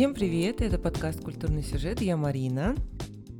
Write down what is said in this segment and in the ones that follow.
Всем привет, это подкаст «Культурный сюжет», я Марина.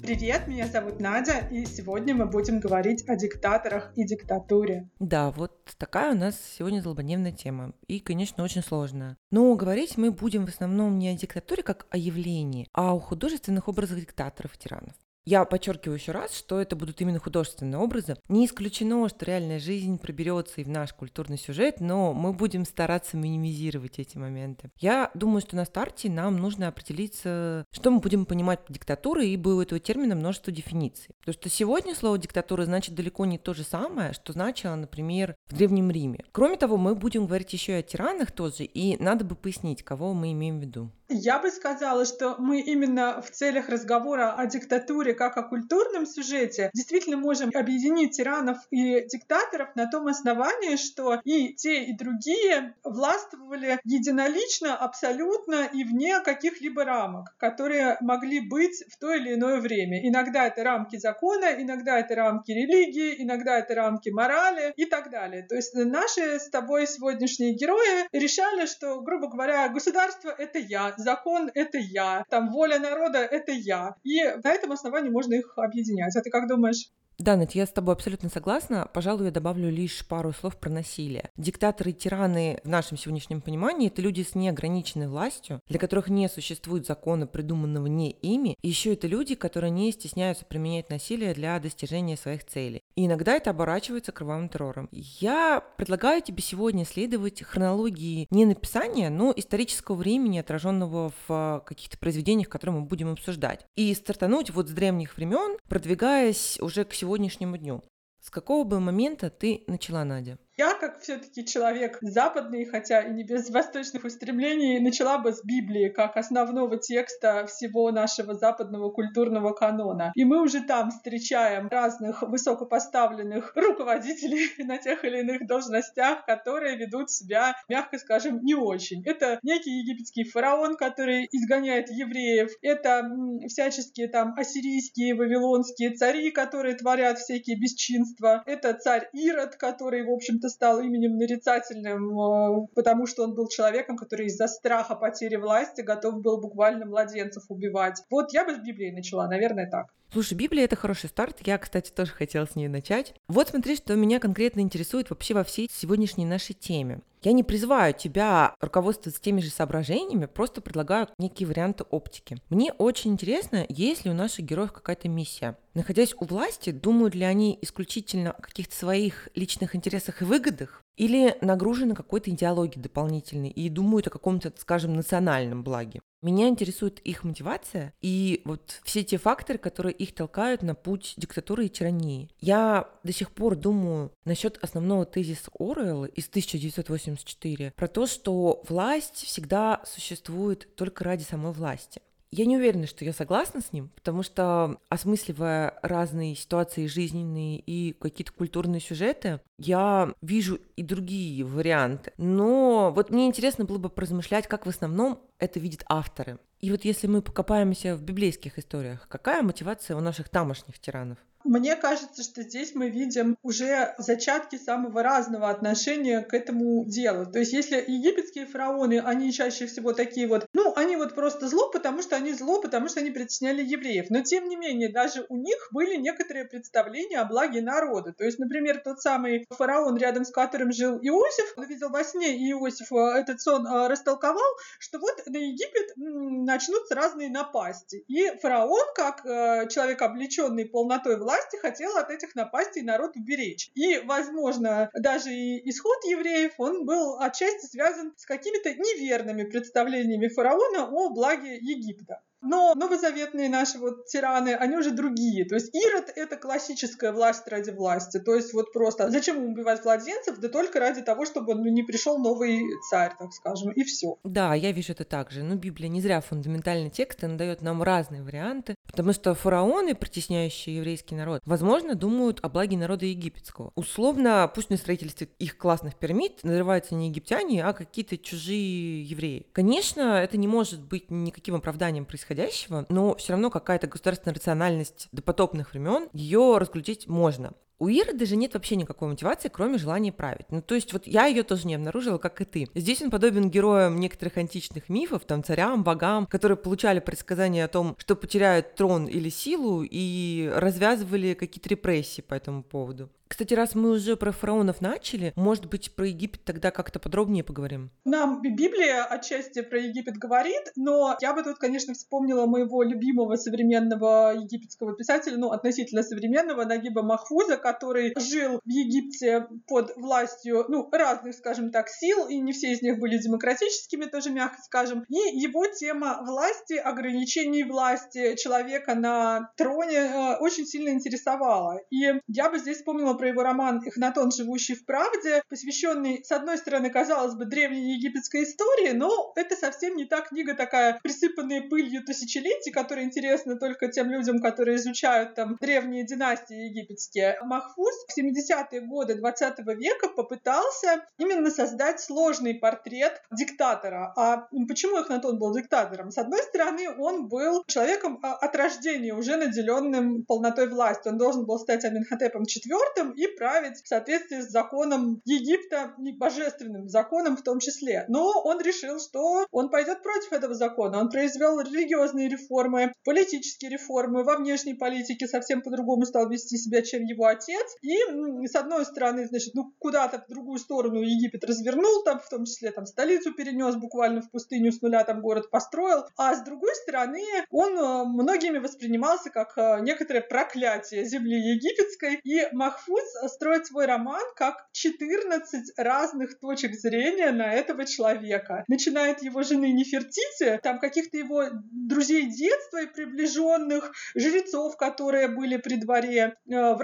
Привет, меня зовут Надя, и сегодня мы будем говорить о диктаторах и диктатуре. Да, вот такая у нас сегодня злободневная тема, и, конечно, очень сложная. Но говорить мы будем в основном не о диктатуре как о явлении, а о художественных образах диктаторов и тиранов. Я подчеркиваю еще раз, что это будут именно художественные образы. Не исключено, что реальная жизнь проберется и в наш культурный сюжет, но мы будем стараться минимизировать эти моменты. Я думаю, что на старте нам нужно определиться, что мы будем понимать под диктатурой, ибо у этого термина множество дефиниций. Потому что сегодня слово диктатура значит далеко не то же самое, что значило, например, в Древнем Риме. Кроме того, мы будем говорить еще и о тиранах тоже, и надо бы пояснить, кого мы имеем в виду. Я бы сказала, что мы именно в целях разговора о диктатуре как о культурном сюжете действительно можем объединить тиранов и диктаторов на том основании, что и те, и другие властвовали единолично, абсолютно и вне каких-либо рамок, которые могли быть в то или иное время. Иногда это рамки закона, иногда это рамки религии, иногда это рамки морали и так далее. То есть наши с тобой сегодняшние герои решали, что, грубо говоря, государство — это я, закон — это я, там воля народа — это я. И на этом основании можно их объединять. А ты как думаешь? Да, Надь, я с тобой абсолютно согласна. Пожалуй, я добавлю лишь пару слов про насилие. Диктаторы и тираны в нашем сегодняшнем понимании — это люди с неограниченной властью, для которых не существует закона, придуманного не ими. И еще это люди, которые не стесняются применять насилие для достижения своих целей. И иногда это оборачивается кровавым террором. Я предлагаю тебе сегодня следовать хронологии не написания, но исторического времени, отраженного в каких-то произведениях, которые мы будем обсуждать. И стартануть вот с древних времен, продвигаясь уже к сегодняшнему сегодняшнему дню. С какого бы момента ты начала, Надя? Я, как все-таки человек западный, хотя и не без восточных устремлений, начала бы с Библии как основного текста всего нашего западного культурного канона. И мы уже там встречаем разных высокопоставленных руководителей на тех или иных должностях, которые ведут себя, мягко скажем, не очень. Это некий египетский фараон, который изгоняет евреев. Это всяческие там ассирийские, вавилонские цари, которые творят всякие бесчинства. Это царь Ирод, который, в общем-то, стал именем нарицательным, э, потому что он был человеком, который из-за страха потери власти готов был буквально младенцев убивать. Вот я бы с Библией начала, наверное, так. Слушай, Библия — это хороший старт. Я, кстати, тоже хотела с нее начать. Вот смотри, что меня конкретно интересует вообще во всей сегодняшней нашей теме. Я не призываю тебя руководствоваться теми же соображениями, просто предлагаю некие варианты оптики. Мне очень интересно, есть ли у наших героев какая-то миссия. Находясь у власти, думают ли они исключительно о каких-то своих личных интересах и выгодах, или нагружены какой-то идеологией дополнительной и думают о каком-то, скажем, национальном благе. Меня интересует их мотивация и вот все те факторы, которые их толкают на путь диктатуры и тирании. Я до сих пор думаю насчет основного тезиса Оруэлла из 1984 про то, что власть всегда существует только ради самой власти. Я не уверена, что я согласна с ним, потому что, осмысливая разные ситуации жизненные и какие-то культурные сюжеты, я вижу и другие варианты. Но вот мне интересно было бы поразмышлять, как в основном это видят авторы. И вот если мы покопаемся в библейских историях, какая мотивация у наших тамошних тиранов? Мне кажется, что здесь мы видим уже зачатки самого разного отношения к этому делу. То есть если египетские фараоны, они чаще всего такие вот, ну, они вот просто зло, потому что они зло, потому что они притесняли евреев. Но тем не менее, даже у них были некоторые представления о благе народа. То есть, например, тот самый фараон, рядом с которым жил Иосиф, он видел во сне, и Иосиф э, этот сон э, растолковал, что вот на Египет начнутся разные напасти. И фараон, как э, человек, облеченный полнотой власти, власти хотела от этих напастей народ уберечь. И, возможно, даже и исход евреев, он был отчасти связан с какими-то неверными представлениями фараона о благе Египта. Но новозаветные наши вот тираны, они уже другие. То есть Ирод — это классическая власть ради власти. То есть вот просто зачем убивать младенцев? Да только ради того, чтобы ну, не пришел новый царь, так скажем, и все. Да, я вижу это так же. Ну, Библия не зря фундаментальный текст, она дает нам разные варианты, потому что фараоны, притесняющие еврейский народ, возможно, думают о благе народа египетского. Условно, пусть на строительстве их классных пирамид надрываются не египтяне, а какие-то чужие евреи. Конечно, это не может быть никаким оправданием происходящего происходящего, но все равно какая-то государственная рациональность допотопных времен, ее разглядеть можно. У Иры даже нет вообще никакой мотивации, кроме желания править. Ну, то есть вот я ее тоже не обнаружила, как и ты. Здесь он подобен героям некоторых античных мифов, там, царям, богам, которые получали предсказания о том, что потеряют трон или силу, и развязывали какие-то репрессии по этому поводу. Кстати, раз мы уже про фараонов начали, может быть, про Египет тогда как-то подробнее поговорим? Нам Библия отчасти про Египет говорит, но я бы тут, конечно, вспомнила моего любимого современного египетского писателя, ну, относительно современного, Нагиба Махфуза, который жил в Египте под властью, ну, разных, скажем так, сил, и не все из них были демократическими, тоже мягко скажем. И его тема власти, ограничений власти человека на троне э, очень сильно интересовала. И я бы здесь вспомнила про его роман «Эхнатон, живущий в правде», посвященный, с одной стороны, казалось бы, древней египетской истории, но это совсем не та книга такая, присыпанная пылью тысячелетий, которая интересна только тем людям, которые изучают там древние династии египетские. Махфуз в 70-е годы 20 века попытался именно создать сложный портрет диктатора. А почему Эхнатон был диктатором? С одной стороны, он был человеком а, от рождения, уже наделенным полнотой власти. Он должен был стать Аминхотепом IV, и править в соответствии с законом Египта, божественным законом в том числе. Но он решил, что он пойдет против этого закона. Он произвел религиозные реформы, политические реформы, во внешней политике совсем по-другому стал вести себя, чем его отец. И, с одной стороны, значит, ну, куда-то в другую сторону Египет развернул, там, в том числе, там, столицу перенес буквально в пустыню с нуля, там, город построил. А с другой стороны, он э, многими воспринимался как э, некоторое проклятие земли египетской. И Махфуз Фуз строит свой роман как 14 разных точек зрения на этого человека. Начиная от его жены Нефертити, там каких-то его друзей детства и приближенных, жрецов, которые были при дворе, э,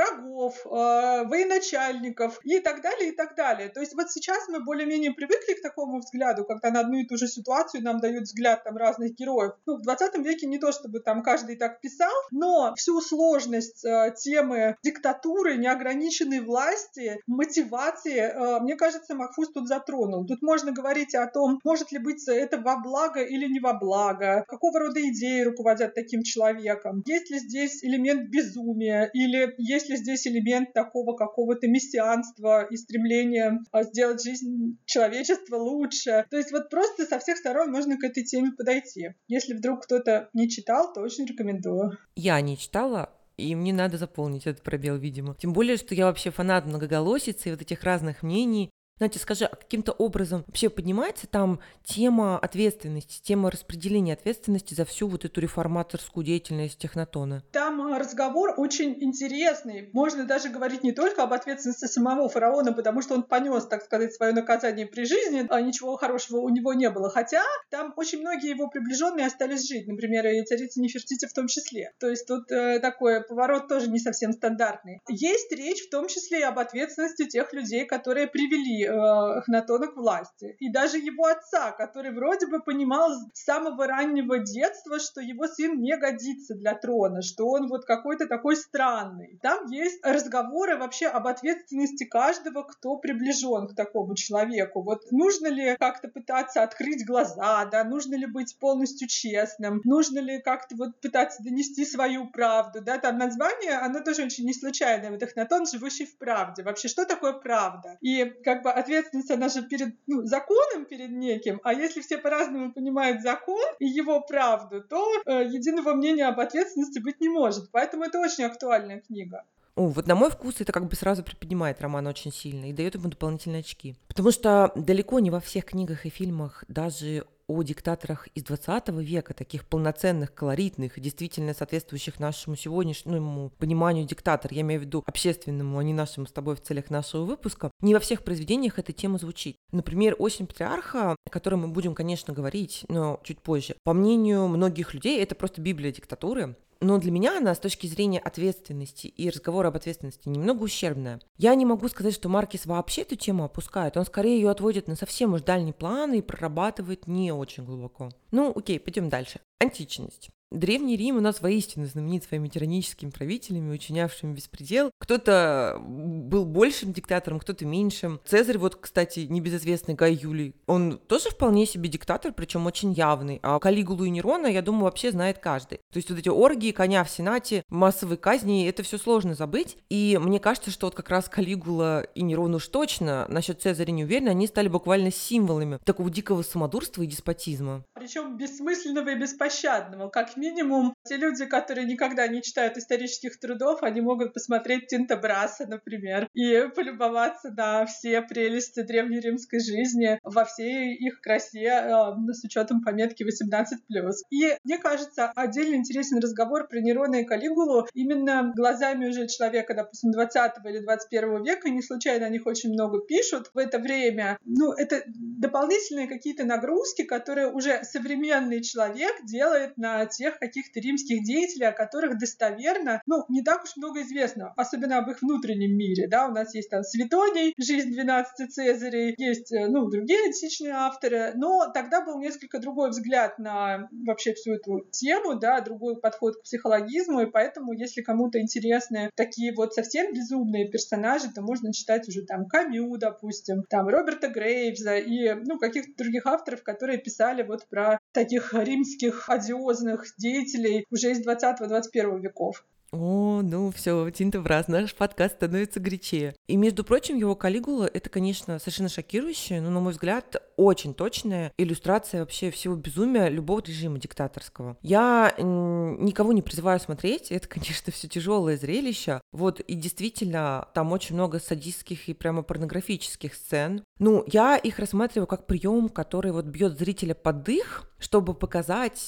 врагов, э, военачальников и так далее, и так далее. То есть вот сейчас мы более-менее привыкли к такому взгляду, когда на одну и ту же ситуацию нам дают взгляд там разных героев. Ну, в 20 веке не то, чтобы там каждый так писал, но всю сложность э, темы диктатуры, неограниченной ограниченной власти, мотивации, э, мне кажется, Махфуз тут затронул. Тут можно говорить о том, может ли быть это во благо или не во благо, какого рода идеи руководят таким человеком, есть ли здесь элемент безумия или есть ли здесь элемент такого какого-то мессианства и стремления э, сделать жизнь человечества лучше. То есть вот просто со всех сторон можно к этой теме подойти. Если вдруг кто-то не читал, то очень рекомендую. Я не читала, и мне надо заполнить этот пробел, видимо. Тем более, что я вообще фанат многоголосицы и вот этих разных мнений. Знаете, скажи, а каким-то образом вообще поднимается там тема ответственности, тема распределения ответственности за всю вот эту реформаторскую деятельность технотона? Там а, разговор очень интересный. Можно даже говорить не только об ответственности самого фараона, потому что он понес, так сказать, свое наказание при жизни, а ничего хорошего у него не было. Хотя там очень многие его приближенные остались жить, например, и царица Нефертити в том числе. То есть тут э, такой поворот тоже не совсем стандартный. Есть речь в том числе и об ответственности тех людей, которые привели э, к власти. И даже его отца, который вроде бы понимал с самого раннего детства, что его сын не годится для трона, что он вот какой-то такой странный. Там есть разговоры вообще об ответственности каждого, кто приближен к такому человеку. Вот нужно ли как-то пытаться открыть глаза, да, нужно ли быть полностью честным, нужно ли как-то вот пытаться донести свою правду, да, там название, оно тоже очень не случайное, вот Эхнатон, живущий в правде. Вообще, что такое правда? И как бы ответственность, она же перед ну, законом перед неким, а если все по-разному понимают закон и его правду, то э, единого мнения об ответственности быть не может. Поэтому это очень актуальная книга. О, вот на мой вкус это как бы сразу приподнимает роман очень сильно и дает ему дополнительные очки. Потому что далеко не во всех книгах и фильмах, даже о диктаторах из 20 века, таких полноценных, колоритных, действительно соответствующих нашему сегодняшнему пониманию диктатор, я имею в виду общественному, а не нашему с тобой в целях нашего выпуска, не во всех произведениях эта тема звучит. Например, «Осень патриарха», о которой мы будем, конечно, говорить, но чуть позже, по мнению многих людей, это просто библия диктатуры, но для меня она с точки зрения ответственности и разговора об ответственности немного ущербная. Я не могу сказать, что Маркис вообще эту тему опускает, он скорее ее отводит на совсем уж дальний план и прорабатывает не очень глубоко. Ну, окей, пойдем дальше. Античность. Древний Рим у нас воистину знаменит своими тираническими правителями, учинявшими беспредел. Кто-то был большим диктатором, кто-то меньшим. Цезарь, вот, кстати, небезызвестный Гай Юлий, он тоже вполне себе диктатор, причем очень явный. А Калигулу и Нерона, я думаю, вообще знает каждый. То есть вот эти оргии, коня в Сенате, массовые казни, это все сложно забыть. И мне кажется, что вот как раз Калигула и Нерон уж точно, насчет Цезаря не уверена, они стали буквально символами такого дикого самодурства и деспотизма. Причем бессмысленного и беспощадного. Как минимум, те люди, которые никогда не читают исторических трудов, они могут посмотреть Тинта Браса, например, и полюбоваться на все прелести древнеримской жизни во всей их красе э, с учетом пометки 18+. И мне кажется, отдельно интересен разговор про Нерона и Калигулу именно глазами уже человека, допустим, 20 или 21 века. Не случайно о них очень много пишут в это время. Ну, это дополнительные какие-то нагрузки, которые уже современный человек делает на тех каких-то римских деятелей, о которых достоверно, ну, не так уж много известно, особенно об их внутреннем мире, да, у нас есть там Светоний, «Жизнь 12 Цезарей», есть, э, ну, другие античные авторы, но тогда был несколько другой взгляд на вообще всю эту тему, да, другой подход к психологизму, и поэтому, если кому-то интересны такие вот совсем безумные персонажи, то можно читать уже там Камю, допустим, там Роберта Грейвза и, ну, каких-то других авторов, которые писали вот про таких римских одиозных деятелей уже из 20-21 веков. О, ну все, Тинта Брас, наш подкаст становится горячее. И, между прочим, его Калигула — это, конечно, совершенно шокирующая, но, на мой взгляд, очень точная иллюстрация вообще всего безумия любого режима диктаторского. Я никого не призываю смотреть, это, конечно, все тяжелое зрелище. Вот, и действительно, там очень много садистских и прямо порнографических сцен. Ну, я их рассматриваю как прием, который вот бьет зрителя под дых, чтобы показать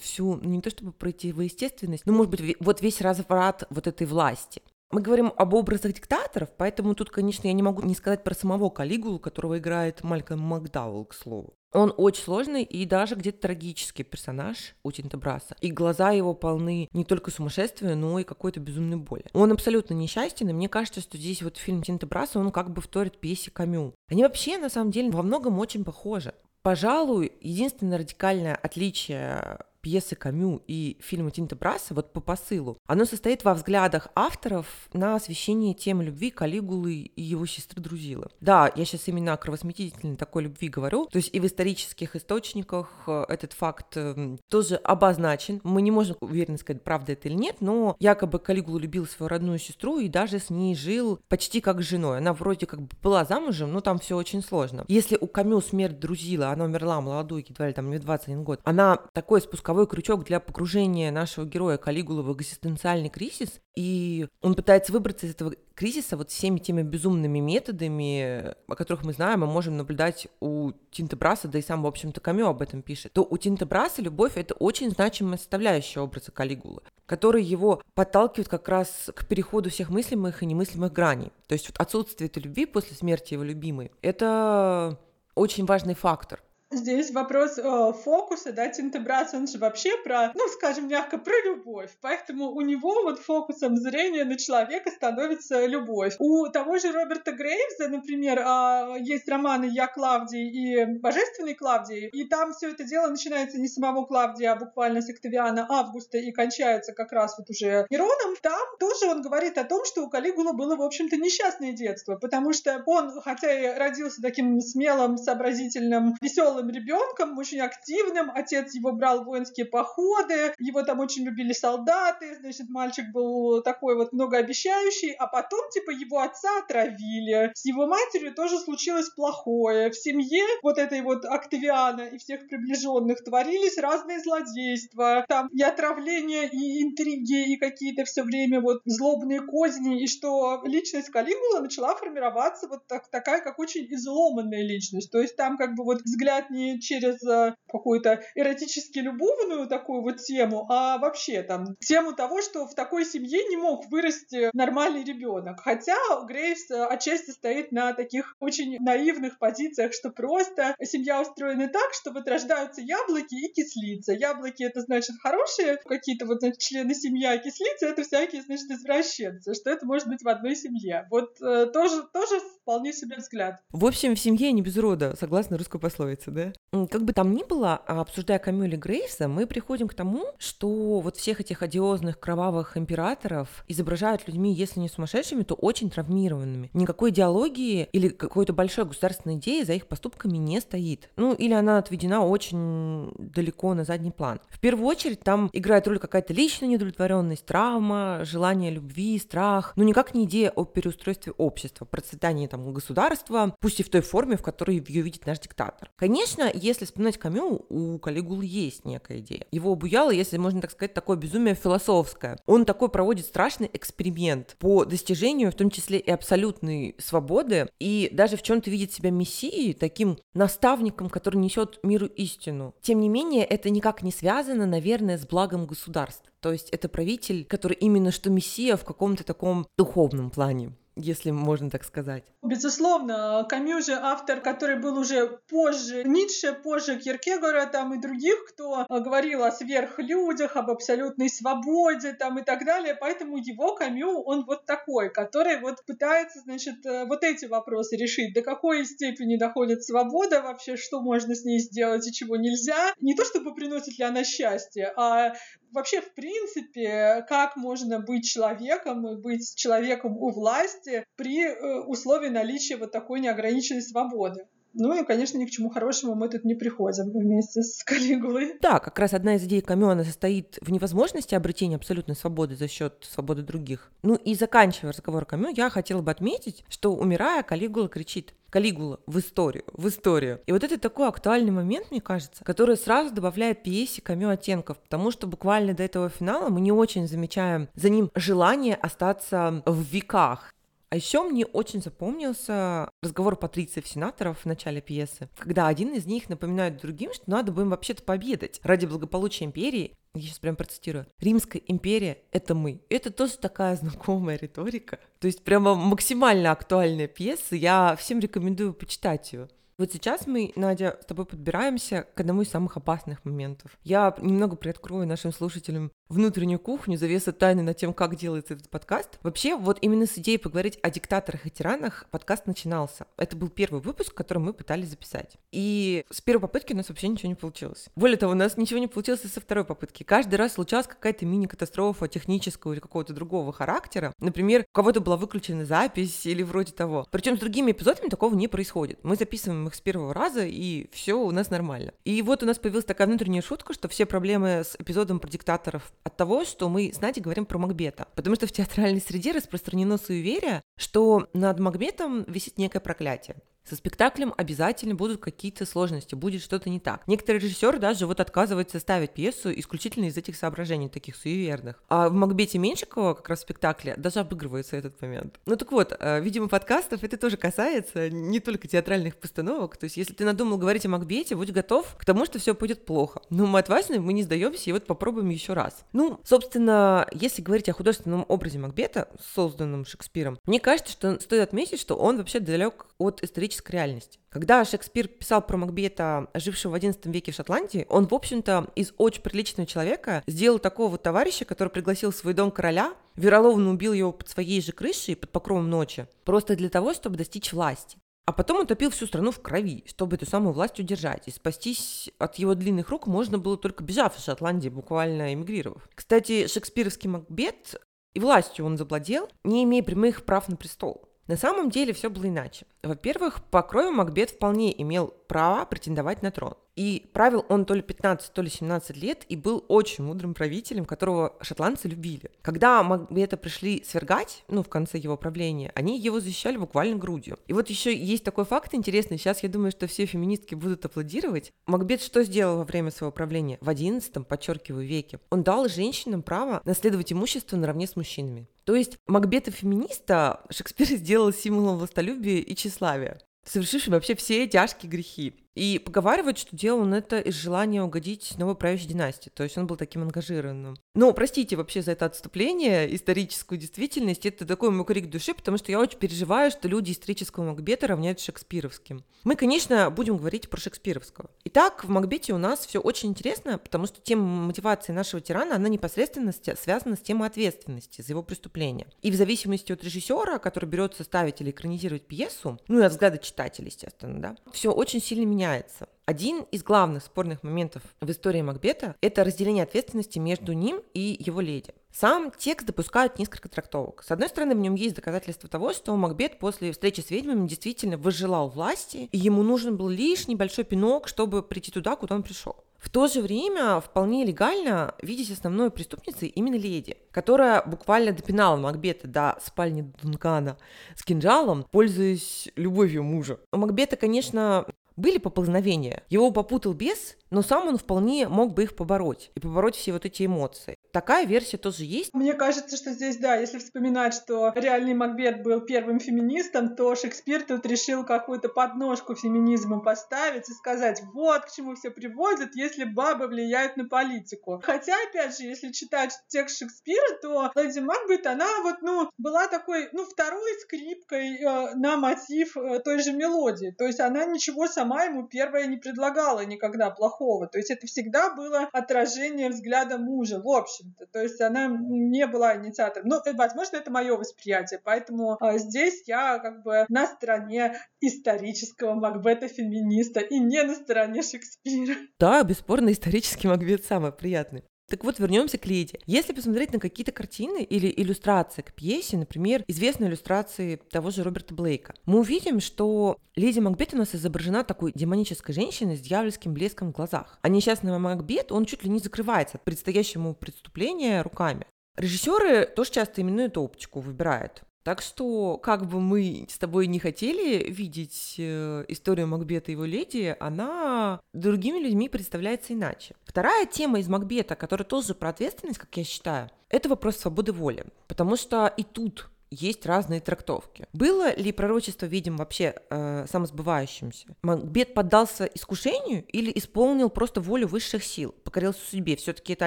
всю, ну, не то чтобы противоестественность, но, может быть, вот весь разврат вот этой власти. Мы говорим об образах диктаторов, поэтому тут, конечно, я не могу не сказать про самого Калигулу, которого играет Малькольм Макдауэлл, к слову. Он очень сложный и даже где-то трагический персонаж у Тинтебраса. И глаза его полны не только сумасшествия, но и какой-то безумной боли. Он абсолютно несчастен, и мне кажется, что здесь вот фильм Тинтебраса, он как бы вторит пьесе Камю. Они вообще, на самом деле, во многом очень похожи. Пожалуй, единственное радикальное отличие пьесы Камю и фильма Тинта Браса, вот по посылу, оно состоит во взглядах авторов на освещение темы любви Калигулы и его сестры Друзилы. Да, я сейчас именно о кровосмятительной такой любви говорю, то есть и в исторических источниках э, этот факт эм, тоже обозначен. Мы не можем уверенно сказать, правда это или нет, но якобы Калигула любил свою родную сестру и даже с ней жил почти как с женой. Она вроде как бы была замужем, но там все очень сложно. Если у Камю смерть Друзила, она умерла молодой, едва ли там не 21 год, она такой спусковой спусковой крючок для погружения нашего героя Калигулы в экзистенциальный кризис, и он пытается выбраться из этого кризиса вот всеми теми безумными методами, о которых мы знаем, мы можем наблюдать у Тинта Браса, да и сам, в общем-то, Камё об этом пишет, то у Тинта Браса любовь — это очень значимая составляющая образа Калигулы, который его подталкивает как раз к переходу всех мыслимых и немыслимых граней. То есть вот отсутствие этой любви после смерти его любимой — это очень важный фактор. Здесь вопрос э, фокуса, да, Тинтебрас, он же вообще про, ну, скажем мягко, про любовь. Поэтому у него вот фокусом зрения на человека становится любовь. У того же Роберта Грейвза, например, э, есть романы «Я Клавдий» и «Божественный Клавдий», и там все это дело начинается не самого Клавдия, а буквально с Октавиана Августа и кончается как раз вот уже Нероном. Там тоже он говорит о том, что у Калигулы было, в общем-то, несчастное детство, потому что он, хотя и родился таким смелым, сообразительным, веселым взрослым ребенком, очень активным. Отец его брал в воинские походы, его там очень любили солдаты, значит, мальчик был такой вот многообещающий, а потом, типа, его отца отравили. С его матерью тоже случилось плохое. В семье вот этой вот Октавиана и всех приближенных творились разные злодейства. Там и отравления, и интриги, и какие-то все время вот злобные козни, и что личность Калигула начала формироваться вот так, такая, как очень изломанная личность. То есть там как бы вот взгляд не через э, какую-то эротически любовную такую вот тему, а вообще там тему того, что в такой семье не мог вырасти нормальный ребенок. Хотя Грейс э, отчасти стоит на таких очень наивных позициях, что просто семья устроена так, что вот рождаются яблоки и кислица. Яблоки это значит хорошие какие-то вот значит, члены семьи, а кислица это всякие значит извращенцы, что это может быть в одной семье. Вот э, тоже, тоже вполне себе взгляд. В общем, в семье не без рода, согласно русской пословице да? Как бы там ни было, а обсуждая Камю или Грейса, мы приходим к тому, что вот всех этих одиозных кровавых императоров изображают людьми, если не сумасшедшими, то очень травмированными. Никакой идеологии или какой-то большой государственной идеи за их поступками не стоит. Ну, или она отведена очень далеко на задний план. В первую очередь там играет роль какая-то личная недовлетворенность, травма, желание любви, страх, но никак не идея о переустройстве общества, процветании там государства, пусть и в той форме, в которой ее видит наш диктатор. Конечно, если вспоминать Камю, у Калигулы есть некая идея. Его обуяло, если можно так сказать, такое безумие философское. Он такой проводит страшный эксперимент по достижению, в том числе и абсолютной свободы, и даже в чем-то видит себя мессией, таким наставником, который несет миру истину. Тем не менее, это никак не связано, наверное, с благом государства. То есть это правитель, который именно что мессия в каком-то таком духовном плане если можно так сказать. Безусловно, Камю же автор, который был уже позже Ницше, позже Киркегора там и других, кто говорил о сверхлюдях, об абсолютной свободе там и так далее, поэтому его Камю, он вот такой, который вот пытается, значит, э, вот эти вопросы решить, до какой степени доходит свобода вообще, что можно с ней сделать и чего нельзя. Не то чтобы приносит ли она счастье, а вообще, в принципе, как можно быть человеком и быть человеком у власти при э, условии наличия вот такой неограниченной свободы. Ну и, конечно, ни к чему хорошему мы тут не приходим вместе с Калигулой. Да, как раз одна из идей Камю, она состоит в невозможности обретения абсолютной свободы за счет свободы других. Ну и заканчивая разговор Камю, я хотела бы отметить, что умирая, Калигула кричит Калигула в историю, в историю. И вот это такой актуальный момент, мне кажется, который сразу добавляет пьесе Камю оттенков, потому что буквально до этого финала мы не очень замечаем за ним желание остаться в веках. А еще мне очень запомнился разговор патрициев-сенаторов в начале пьесы, когда один из них напоминает другим, что надо бы им вообще-то победать ради благополучия империи. Я сейчас прям процитирую. Римская империя — это мы. Это тоже такая знакомая риторика. То есть прямо максимально актуальная пьеса. Я всем рекомендую почитать ее. Вот сейчас мы, Надя, с тобой подбираемся к одному из самых опасных моментов. Я немного приоткрою нашим слушателям внутреннюю кухню, завеса тайны над тем, как делается этот подкаст. Вообще, вот именно с идеей поговорить о диктаторах и тиранах подкаст начинался. Это был первый выпуск, который мы пытались записать. И с первой попытки у нас вообще ничего не получилось. Более того, у нас ничего не получилось и со второй попытки. Каждый раз случалась какая-то мини-катастрофа технического или какого-то другого характера. Например, у кого-то была выключена запись или вроде того. Причем с другими эпизодами такого не происходит. Мы записываем их с первого раза, и все у нас нормально. И вот у нас появилась такая внутренняя шутка, что все проблемы с эпизодом про диктаторов от того, что мы с Надей говорим про Макбета. Потому что в театральной среде распространено суеверие, что над Макбетом висит некое проклятие. Со спектаклем обязательно будут какие-то сложности, будет что-то не так. Некоторые режиссеры даже вот отказываются ставить пьесу исключительно из этих соображений, таких суеверных. А в Макбете Меньшикова как раз в спектакле даже обыгрывается этот момент. Ну так вот, э, видимо, подкастов это тоже касается не только театральных постановок. То есть, если ты надумал говорить о Макбете, будь готов к тому, что все будет плохо. Но мы отважны, мы не сдаемся, и вот попробуем еще раз. Ну, собственно, если говорить о художественном образе Макбета, созданном Шекспиром, мне кажется, что стоит отметить, что он вообще далек от исторического исторической реальности. Когда Шекспир писал про Макбета, жившего в XI веке в Шотландии, он, в общем-то, из очень приличного человека сделал такого товарища, который пригласил в свой дом короля, вероломно убил его под своей же крышей, под покровом ночи, просто для того, чтобы достичь власти. А потом он топил всю страну в крови, чтобы эту самую власть удержать. И спастись от его длинных рук можно было только бежав из Шотландии, буквально эмигрировав. Кстати, шекспировский Макбет и властью он завладел, не имея прямых прав на престол. На самом деле все было иначе. Во-первых, по крови Макбет вполне имел право претендовать на трон. И правил он то ли 15, то ли 17 лет и был очень мудрым правителем, которого шотландцы любили. Когда Макбета пришли свергать, ну, в конце его правления, они его защищали буквально грудью. И вот еще есть такой факт интересный, сейчас я думаю, что все феминистки будут аплодировать. Макбет что сделал во время своего правления? В 11 подчеркиваю, веке. Он дал женщинам право наследовать имущество наравне с мужчинами. То есть Макбета феминиста Шекспир сделал символом властолюбия и тщеславия совершивший вообще все тяжкие грехи. И поговаривают, что делал он это из желания угодить новой правящей династии. То есть он был таким ангажированным. Но простите вообще за это отступление, историческую действительность. Это такой мой крик души, потому что я очень переживаю, что люди исторического Макбета равняют шекспировским. Мы, конечно, будем говорить про шекспировского. Итак, в Макбете у нас все очень интересно, потому что тема мотивации нашего тирана, она непосредственно связана с темой ответственности за его преступление. И в зависимости от режиссера, который берется ставить или экранизировать пьесу, ну и от взгляда читателя, естественно, да, все очень сильно меняется меняется. Один из главных спорных моментов в истории Макбета – это разделение ответственности между ним и его леди. Сам текст допускает несколько трактовок. С одной стороны, в нем есть доказательства того, что Макбет после встречи с ведьмами действительно выжелал власти, и ему нужен был лишь небольшой пинок, чтобы прийти туда, куда он пришел. В то же время вполне легально видеть основной преступницей именно леди, которая буквально допинала Макбета до спальни Дункана с кинжалом, пользуясь любовью мужа. У Макбета, конечно, были поползновения. Его попутал бес, но сам он вполне мог бы их побороть и побороть все вот эти эмоции. Такая версия тоже есть. Мне кажется, что здесь, да, если вспоминать, что реальный Макбет был первым феминистом, то Шекспир тут решил какую-то подножку феминизму поставить и сказать, вот к чему все приводит, если бабы влияют на политику. Хотя, опять же, если читать текст Шекспира, то Леди Макбет, она вот, ну, была такой, ну, второй скрипкой э, на мотив э, той же мелодии. То есть она ничего сама ему первая не предлагала никогда плохого. То есть это всегда было отражение взгляда мужа, в общем-то. То есть она не была инициатором. Ну, э, возможно, это мое восприятие. Поэтому э, здесь я как бы на стороне исторического Макбета-феминиста и не на стороне Шекспира. Да, бесспорно, исторический Макбет самый приятный. Так вот, вернемся к Леди. Если посмотреть на какие-то картины или иллюстрации к пьесе, например, известные иллюстрации того же Роберта Блейка, мы увидим, что Леди Макбет у нас изображена такой демонической женщиной с дьявольским блеском в глазах. А несчастный Макбет, он чуть ли не закрывается от предстоящему преступления руками. Режиссеры тоже часто именно эту оптику выбирают. Так что, как бы мы с тобой не хотели видеть э, историю Макбета и его леди, она другими людьми представляется иначе. Вторая тема из Макбета, которая тоже про ответственность, как я считаю, это вопрос свободы воли. Потому что и тут есть разные трактовки. Было ли пророчество, видим, вообще э, самосбывающимся? Макбет поддался искушению или исполнил просто волю высших сил, покорился судьбе? Все-таки это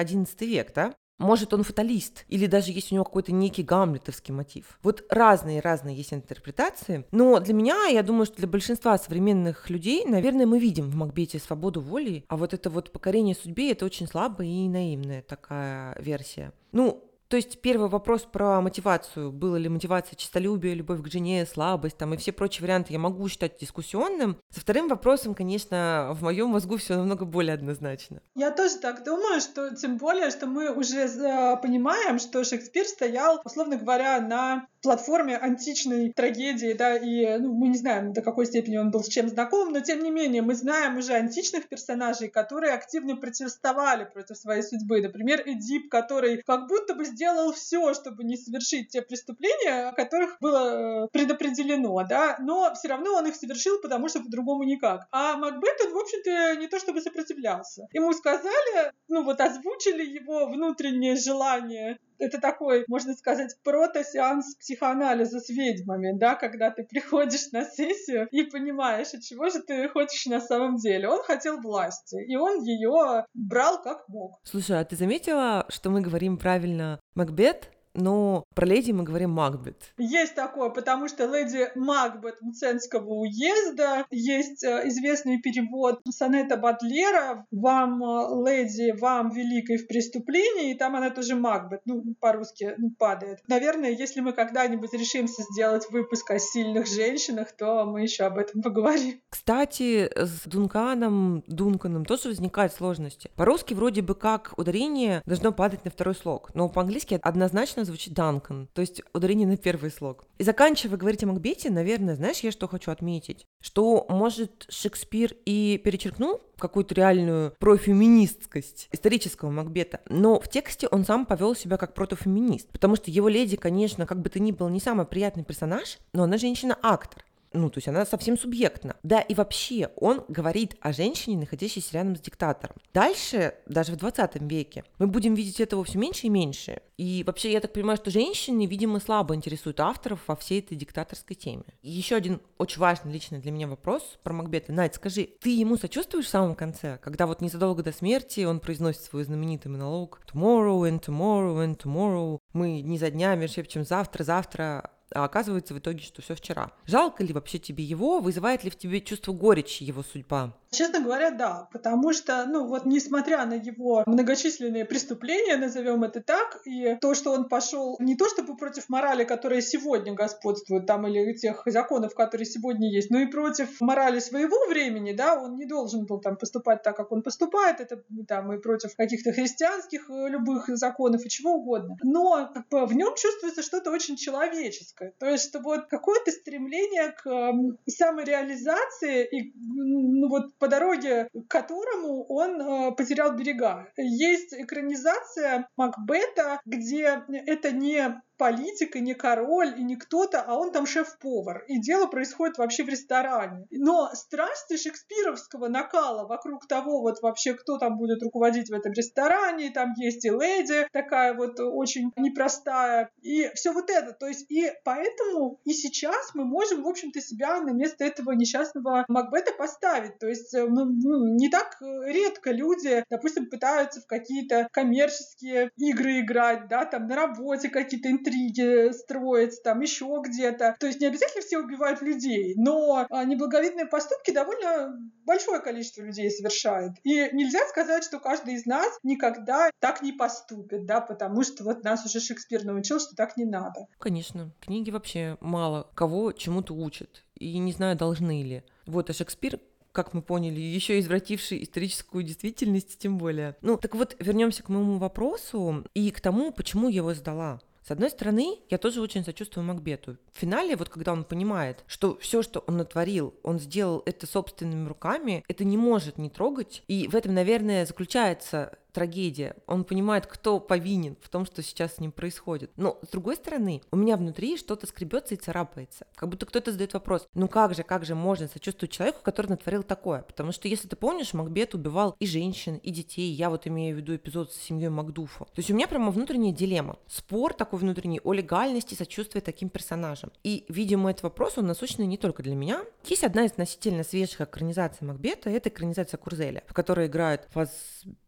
11 век, да? Может, он фаталист, или даже есть у него какой-то некий гамлетовский мотив. Вот разные-разные есть интерпретации. Но для меня, я думаю, что для большинства современных людей, наверное, мы видим в Макбете свободу воли, а вот это вот покорение судьбе — это очень слабая и наивная такая версия. Ну, то есть первый вопрос про мотивацию. Была ли мотивация честолюбие, любовь к жене, слабость там и все прочие варианты я могу считать дискуссионным. Со вторым вопросом, конечно, в моем мозгу все намного более однозначно. Я тоже так думаю, что тем более, что мы уже э, понимаем, что Шекспир стоял, условно говоря, на платформе античной трагедии, да, и ну, мы не знаем, до какой степени он был с чем знаком, но тем не менее мы знаем уже античных персонажей, которые активно протестовали против своей судьбы. Например, Эдип, который как будто бы сделал все, чтобы не совершить те преступления, о которых было э, предопределено, да, но все равно он их совершил, потому что по-другому никак. А Макбет, он, в общем-то, не то чтобы сопротивлялся. Ему сказали, ну вот озвучили его внутреннее желание это такой, можно сказать, прото-сеанс психоанализа с ведьмами, да, когда ты приходишь на сессию и понимаешь, от чего же ты хочешь на самом деле. Он хотел власти, и он ее брал как мог. Слушай, а ты заметила, что мы говорим правильно Макбет, но про леди мы говорим Макбет. Есть такое, потому что леди Макбет Мценского уезда, есть э, известный перевод сонета Батлера «Вам, э, леди, вам, великой в преступлении», и там она тоже Макбет, ну, по-русски ну, падает. Наверное, если мы когда-нибудь решимся сделать выпуск о сильных женщинах, то мы еще об этом поговорим. Кстати, с Дунканом, Дунканом тоже возникают сложности. По-русски вроде бы как ударение должно падать на второй слог, но по-английски однозначно звучит Данкан, то есть ударение на первый слог. И заканчивая говорить о Макбете, наверное, знаешь, я что хочу отметить? Что, может, Шекспир и перечеркнул какую-то реальную профеминисткость исторического Макбета, но в тексте он сам повел себя как протофеминист, потому что его леди, конечно, как бы то ни был, не самый приятный персонаж, но она женщина-актор. Ну, то есть она совсем субъектна. Да, и вообще он говорит о женщине, находящейся рядом с диктатором. Дальше, даже в 20 веке, мы будем видеть этого все меньше и меньше. И вообще, я так понимаю, что женщины, видимо, слабо интересуют авторов во всей этой диктаторской теме. И еще один очень важный лично для меня вопрос про Макбета. Надь, скажи, ты ему сочувствуешь в самом конце, когда вот незадолго до смерти он произносит свой знаменитый монолог «Tomorrow and tomorrow and tomorrow». Мы дни за днями шепчем «завтра, завтра», а оказывается в итоге, что все вчера. Жалко ли вообще тебе его? Вызывает ли в тебе чувство горечи его судьба? Честно говоря, да, потому что, ну вот, несмотря на его многочисленные преступления, назовем это так, и то, что он пошел не то чтобы против морали, которая сегодня господствует, там, или тех законов, которые сегодня есть, но и против морали своего времени, да, он не должен был там поступать так, как он поступает, это там и против каких-то христианских э, любых законов и чего угодно. Но как бы, в нем чувствуется что-то очень человеческое, то есть вот какое-то стремление к самореализации и ну, вот по дороге к которому он э, потерял берега. Есть экранизация Макбета, где это не политик и не король и не кто-то, а он там шеф-повар. И дело происходит вообще в ресторане. Но страсти шекспировского накала вокруг того, вот вообще кто там будет руководить в этом ресторане, там есть и леди такая вот очень непростая, и все вот это. То есть и поэтому и сейчас мы можем, в общем-то, себя на место этого несчастного Макбета поставить. То есть ну, ну, не так редко люди, допустим, пытаются в какие-то коммерческие игры играть, да, там на работе какие-то интриги строить, там еще где-то. То есть не обязательно все убивают людей, но а, неблаговидные поступки довольно большое количество людей совершает. И нельзя сказать, что каждый из нас никогда так не поступит, да, потому что вот нас уже Шекспир научил, что так не надо. Конечно, книги вообще мало кого чему-то учат. И не знаю, должны ли. Вот, а Шекспир как мы поняли, еще извративший историческую действительность, тем более. Ну, так вот, вернемся к моему вопросу и к тому, почему я его сдала. С одной стороны, я тоже очень сочувствую Макбету. В финале, вот когда он понимает, что все, что он натворил, он сделал это собственными руками, это не может не трогать. И в этом, наверное, заключается трагедия. Он понимает, кто повинен в том, что сейчас с ним происходит. Но, с другой стороны, у меня внутри что-то скребется и царапается. Как будто кто-то задает вопрос, ну как же, как же можно сочувствовать человеку, который натворил такое? Потому что, если ты помнишь, Макбет убивал и женщин, и детей. Я вот имею в виду эпизод с семьей Макдуфа. То есть у меня прямо внутренняя дилемма. Спор такой внутренний о легальности сочувствия таким персонажам. И, видимо, этот вопрос, он насущный не только для меня. Есть одна из относительно свежих экранизаций Макбета, это экранизация Курзеля, в которой играет Фаз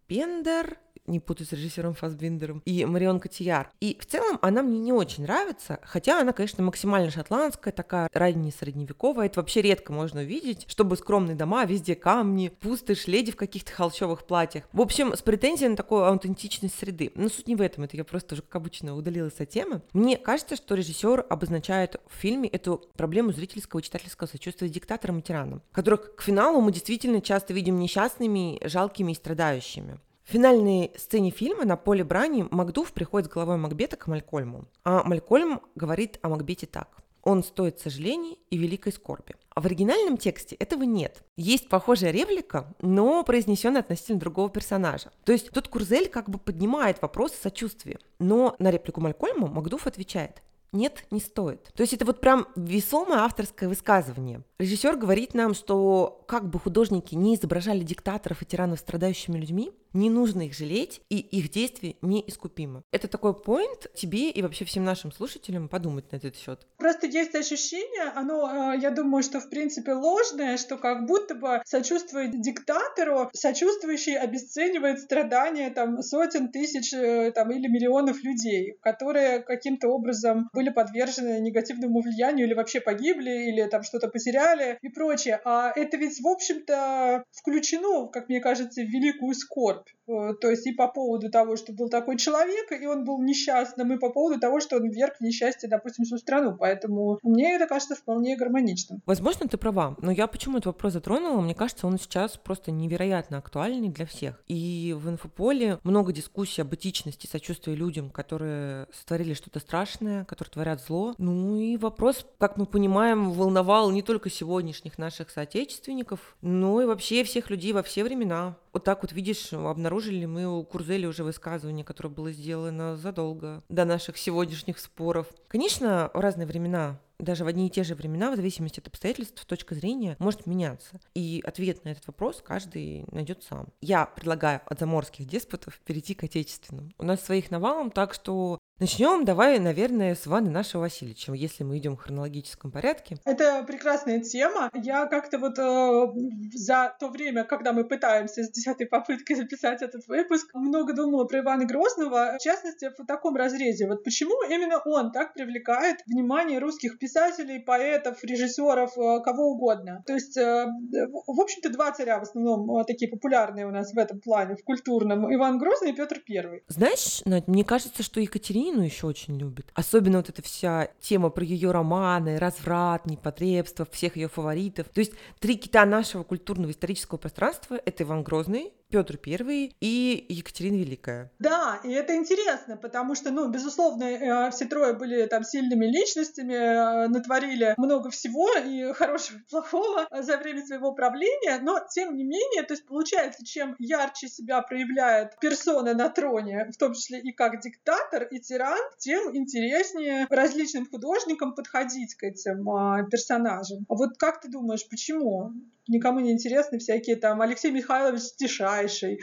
Бендер, не путаю с режиссером Фасбиндером, и Марион Котияр. И в целом она мне не очень нравится, хотя она, конечно, максимально шотландская, такая ранее средневековая. Это вообще редко можно увидеть, чтобы скромные дома, везде камни, пустышь, леди в каких-то холщовых платьях. В общем, с претензией на такую аутентичность среды. Но суть не в этом, это я просто уже, как обычно, удалилась от темы. Мне кажется, что режиссер обозначает в фильме эту проблему зрительского и читательского сочувствия диктаторам и тиранам, которых к финалу мы действительно часто видим несчастными, жалкими и страдающими. В финальной сцене фильма на поле брани Макдув приходит с головой Макбета к Малькольму, а Малькольм говорит о Макбете так. Он стоит сожалений и великой скорби. А в оригинальном тексте этого нет. Есть похожая реплика, но произнесенная относительно другого персонажа. То есть тут Курзель как бы поднимает вопрос сочувствия. Но на реплику Малькольма Макдув отвечает нет, не стоит. То есть это вот прям весомое авторское высказывание. Режиссер говорит нам, что как бы художники не изображали диктаторов и тиранов страдающими людьми, не нужно их жалеть, и их действия неискупимы. Это такой поинт тебе и вообще всем нашим слушателям подумать на этот счет. Просто есть ощущение, оно, э, я думаю, что в принципе ложное, что как будто бы сочувствует диктатору, сочувствующий обесценивает страдания там сотен тысяч э, там, или миллионов людей, которые каким-то образом были подвержены негативному влиянию или вообще погибли, или там что-то потеряли и прочее. А это ведь, в общем-то, включено, как мне кажется, в великую скорбь. Э, то есть и по поводу того, что был такой человек, и он был несчастным, и по поводу того, что он вверг в несчастье, допустим, всю страну. Поэтому мне это кажется вполне гармоничным. Возможно, ты права, но я почему этот вопрос затронула? Мне кажется, он сейчас просто невероятно актуальный для всех. И в инфополе много дискуссий об этичности, сочувствия людям, которые сотворили что-то страшное, которые творят зло. Ну и вопрос, как мы понимаем, волновал не только сегодняшних наших соотечественников, но и вообще всех людей во все времена. Вот так вот, видишь, обнаружили мы у Курзели уже высказывание, которое было сделано задолго до наших сегодняшних споров. Конечно, в разные времена даже в одни и те же времена, в зависимости от обстоятельств, точка зрения может меняться. И ответ на этот вопрос каждый найдет сам. Я предлагаю от заморских деспотов перейти к отечественным. У нас своих навалом, так что Начнем, давай, наверное, с Ваны нашего Васильевича, если мы идем в хронологическом порядке. Это прекрасная тема. Я как-то вот э, за то время, когда мы пытаемся с десятой попыткой записать этот выпуск, много думала про Ивана Грозного, в частности, в таком разрезе. Вот почему именно он так привлекает внимание русских писателей, поэтов, режиссеров, э, кого угодно. То есть, э, в общем-то, два царя в основном э, такие популярные у нас в этом плане, в культурном. Иван Грозный и Петр Первый. Знаешь, Надь, мне кажется, что Екатерина Екатерину еще очень любит. Особенно вот эта вся тема про ее романы, разврат, непотребство, всех ее фаворитов. То есть три кита нашего культурного исторического пространства — это Иван Грозный, Петр Первый и Екатерина Великая. Да, и это интересно, потому что, ну, безусловно, э, все трое были там сильными личностями, э, натворили много всего и хорошего и плохого за время своего правления, но тем не менее, то есть получается, чем ярче себя проявляет персона на троне, в том числе и как диктатор и тиран, тем интереснее различным художникам подходить к этим а, персонажам. А вот как ты думаешь, почему? Никому не интересны всякие там Алексей Михайлович Тишайший.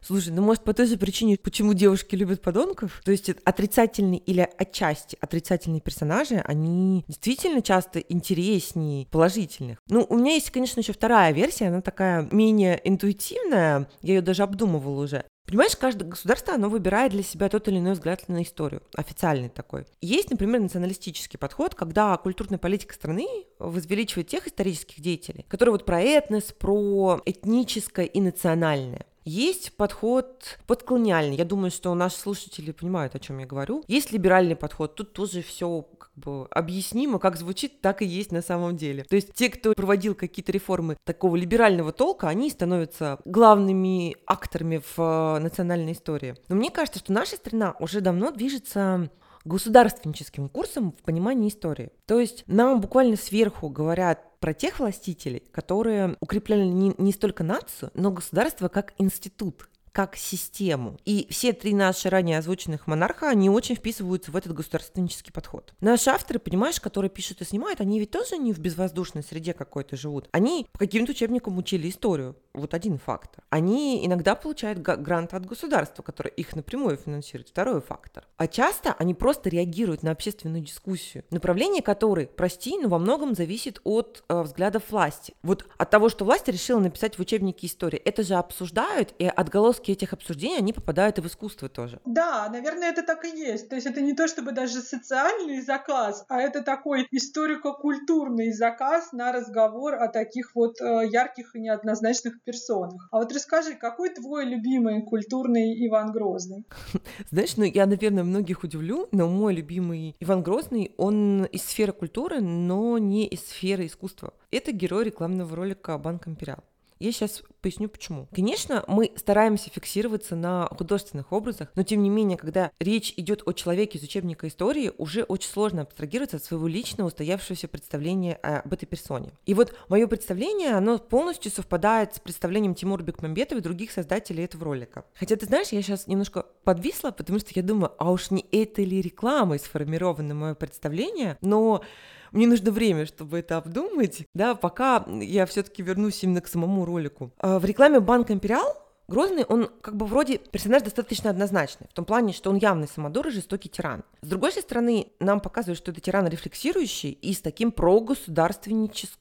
Слушай, ну может по той же причине, почему девушки любят подонков? То есть отрицательные или отчасти отрицательные персонажи, они действительно часто интереснее положительных. Ну, у меня есть, конечно, еще вторая версия, она такая менее интуитивная, я ее даже обдумывала уже. Понимаешь, каждое государство, оно выбирает для себя тот или иной взгляд на историю, официальный такой. Есть, например, националистический подход, когда культурная политика страны возвеличивает тех исторических деятелей, которые вот про этнос, про этническое и национальное. Есть подход подколониальный. Я думаю, что наши слушатели понимают, о чем я говорю. Есть либеральный подход. Тут тоже все как бы объяснимо, как звучит, так и есть на самом деле. То есть те, кто проводил какие-то реформы такого либерального толка, они становятся главными акторами в э, национальной истории. Но мне кажется, что наша страна уже давно движется государственническим курсом в понимании истории. То есть нам буквально сверху говорят про тех властителей, которые укрепляли не, не столько нацию, но государство как институт, как систему. И все три наши ранее озвученных монарха, они очень вписываются в этот государственнический подход. Наши авторы, понимаешь, которые пишут и снимают, они ведь тоже не в безвоздушной среде какой-то живут. Они по каким-то учебникам учили историю. Вот один фактор. Они иногда получают грант от государства, которое их напрямую финансирует. Второй фактор. А часто они просто реагируют на общественную дискуссию, направление которой, прости, но во многом зависит от э, взглядов власти. Вот от того, что власть решила написать в учебнике истории, это же обсуждают, и отголоски отголоски этих обсуждений, они попадают и в искусство тоже. Да, наверное, это так и есть. То есть это не то чтобы даже социальный заказ, а это такой историко-культурный заказ на разговор о таких вот э, ярких и неоднозначных персонах. А вот расскажи, какой твой любимый культурный Иван Грозный? Знаешь, ну я, наверное, многих удивлю, но мой любимый Иван Грозный, он из сферы культуры, но не из сферы искусства. Это герой рекламного ролика «Банк Империал». Я сейчас поясню почему. Конечно, мы стараемся фиксироваться на художественных образах, но тем не менее, когда речь идет о человеке из учебника истории, уже очень сложно абстрагироваться от своего личного устоявшегося представления об этой персоне. И вот мое представление, оно полностью совпадает с представлением Тимура Бекмамбетова и других создателей этого ролика. Хотя, ты знаешь, я сейчас немножко подвисла, потому что я думаю, а уж не этой ли рекламой сформировано мое представление, но мне нужно время, чтобы это обдумать, да, пока я все-таки вернусь именно к самому ролику. А, в рекламе Банк Империал Грозный, он как бы вроде персонаж достаточно однозначный, в том плане, что он явный самодур и жестокий тиран. С другой же стороны, нам показывают, что это тиран рефлексирующий и с таким прогосударственническим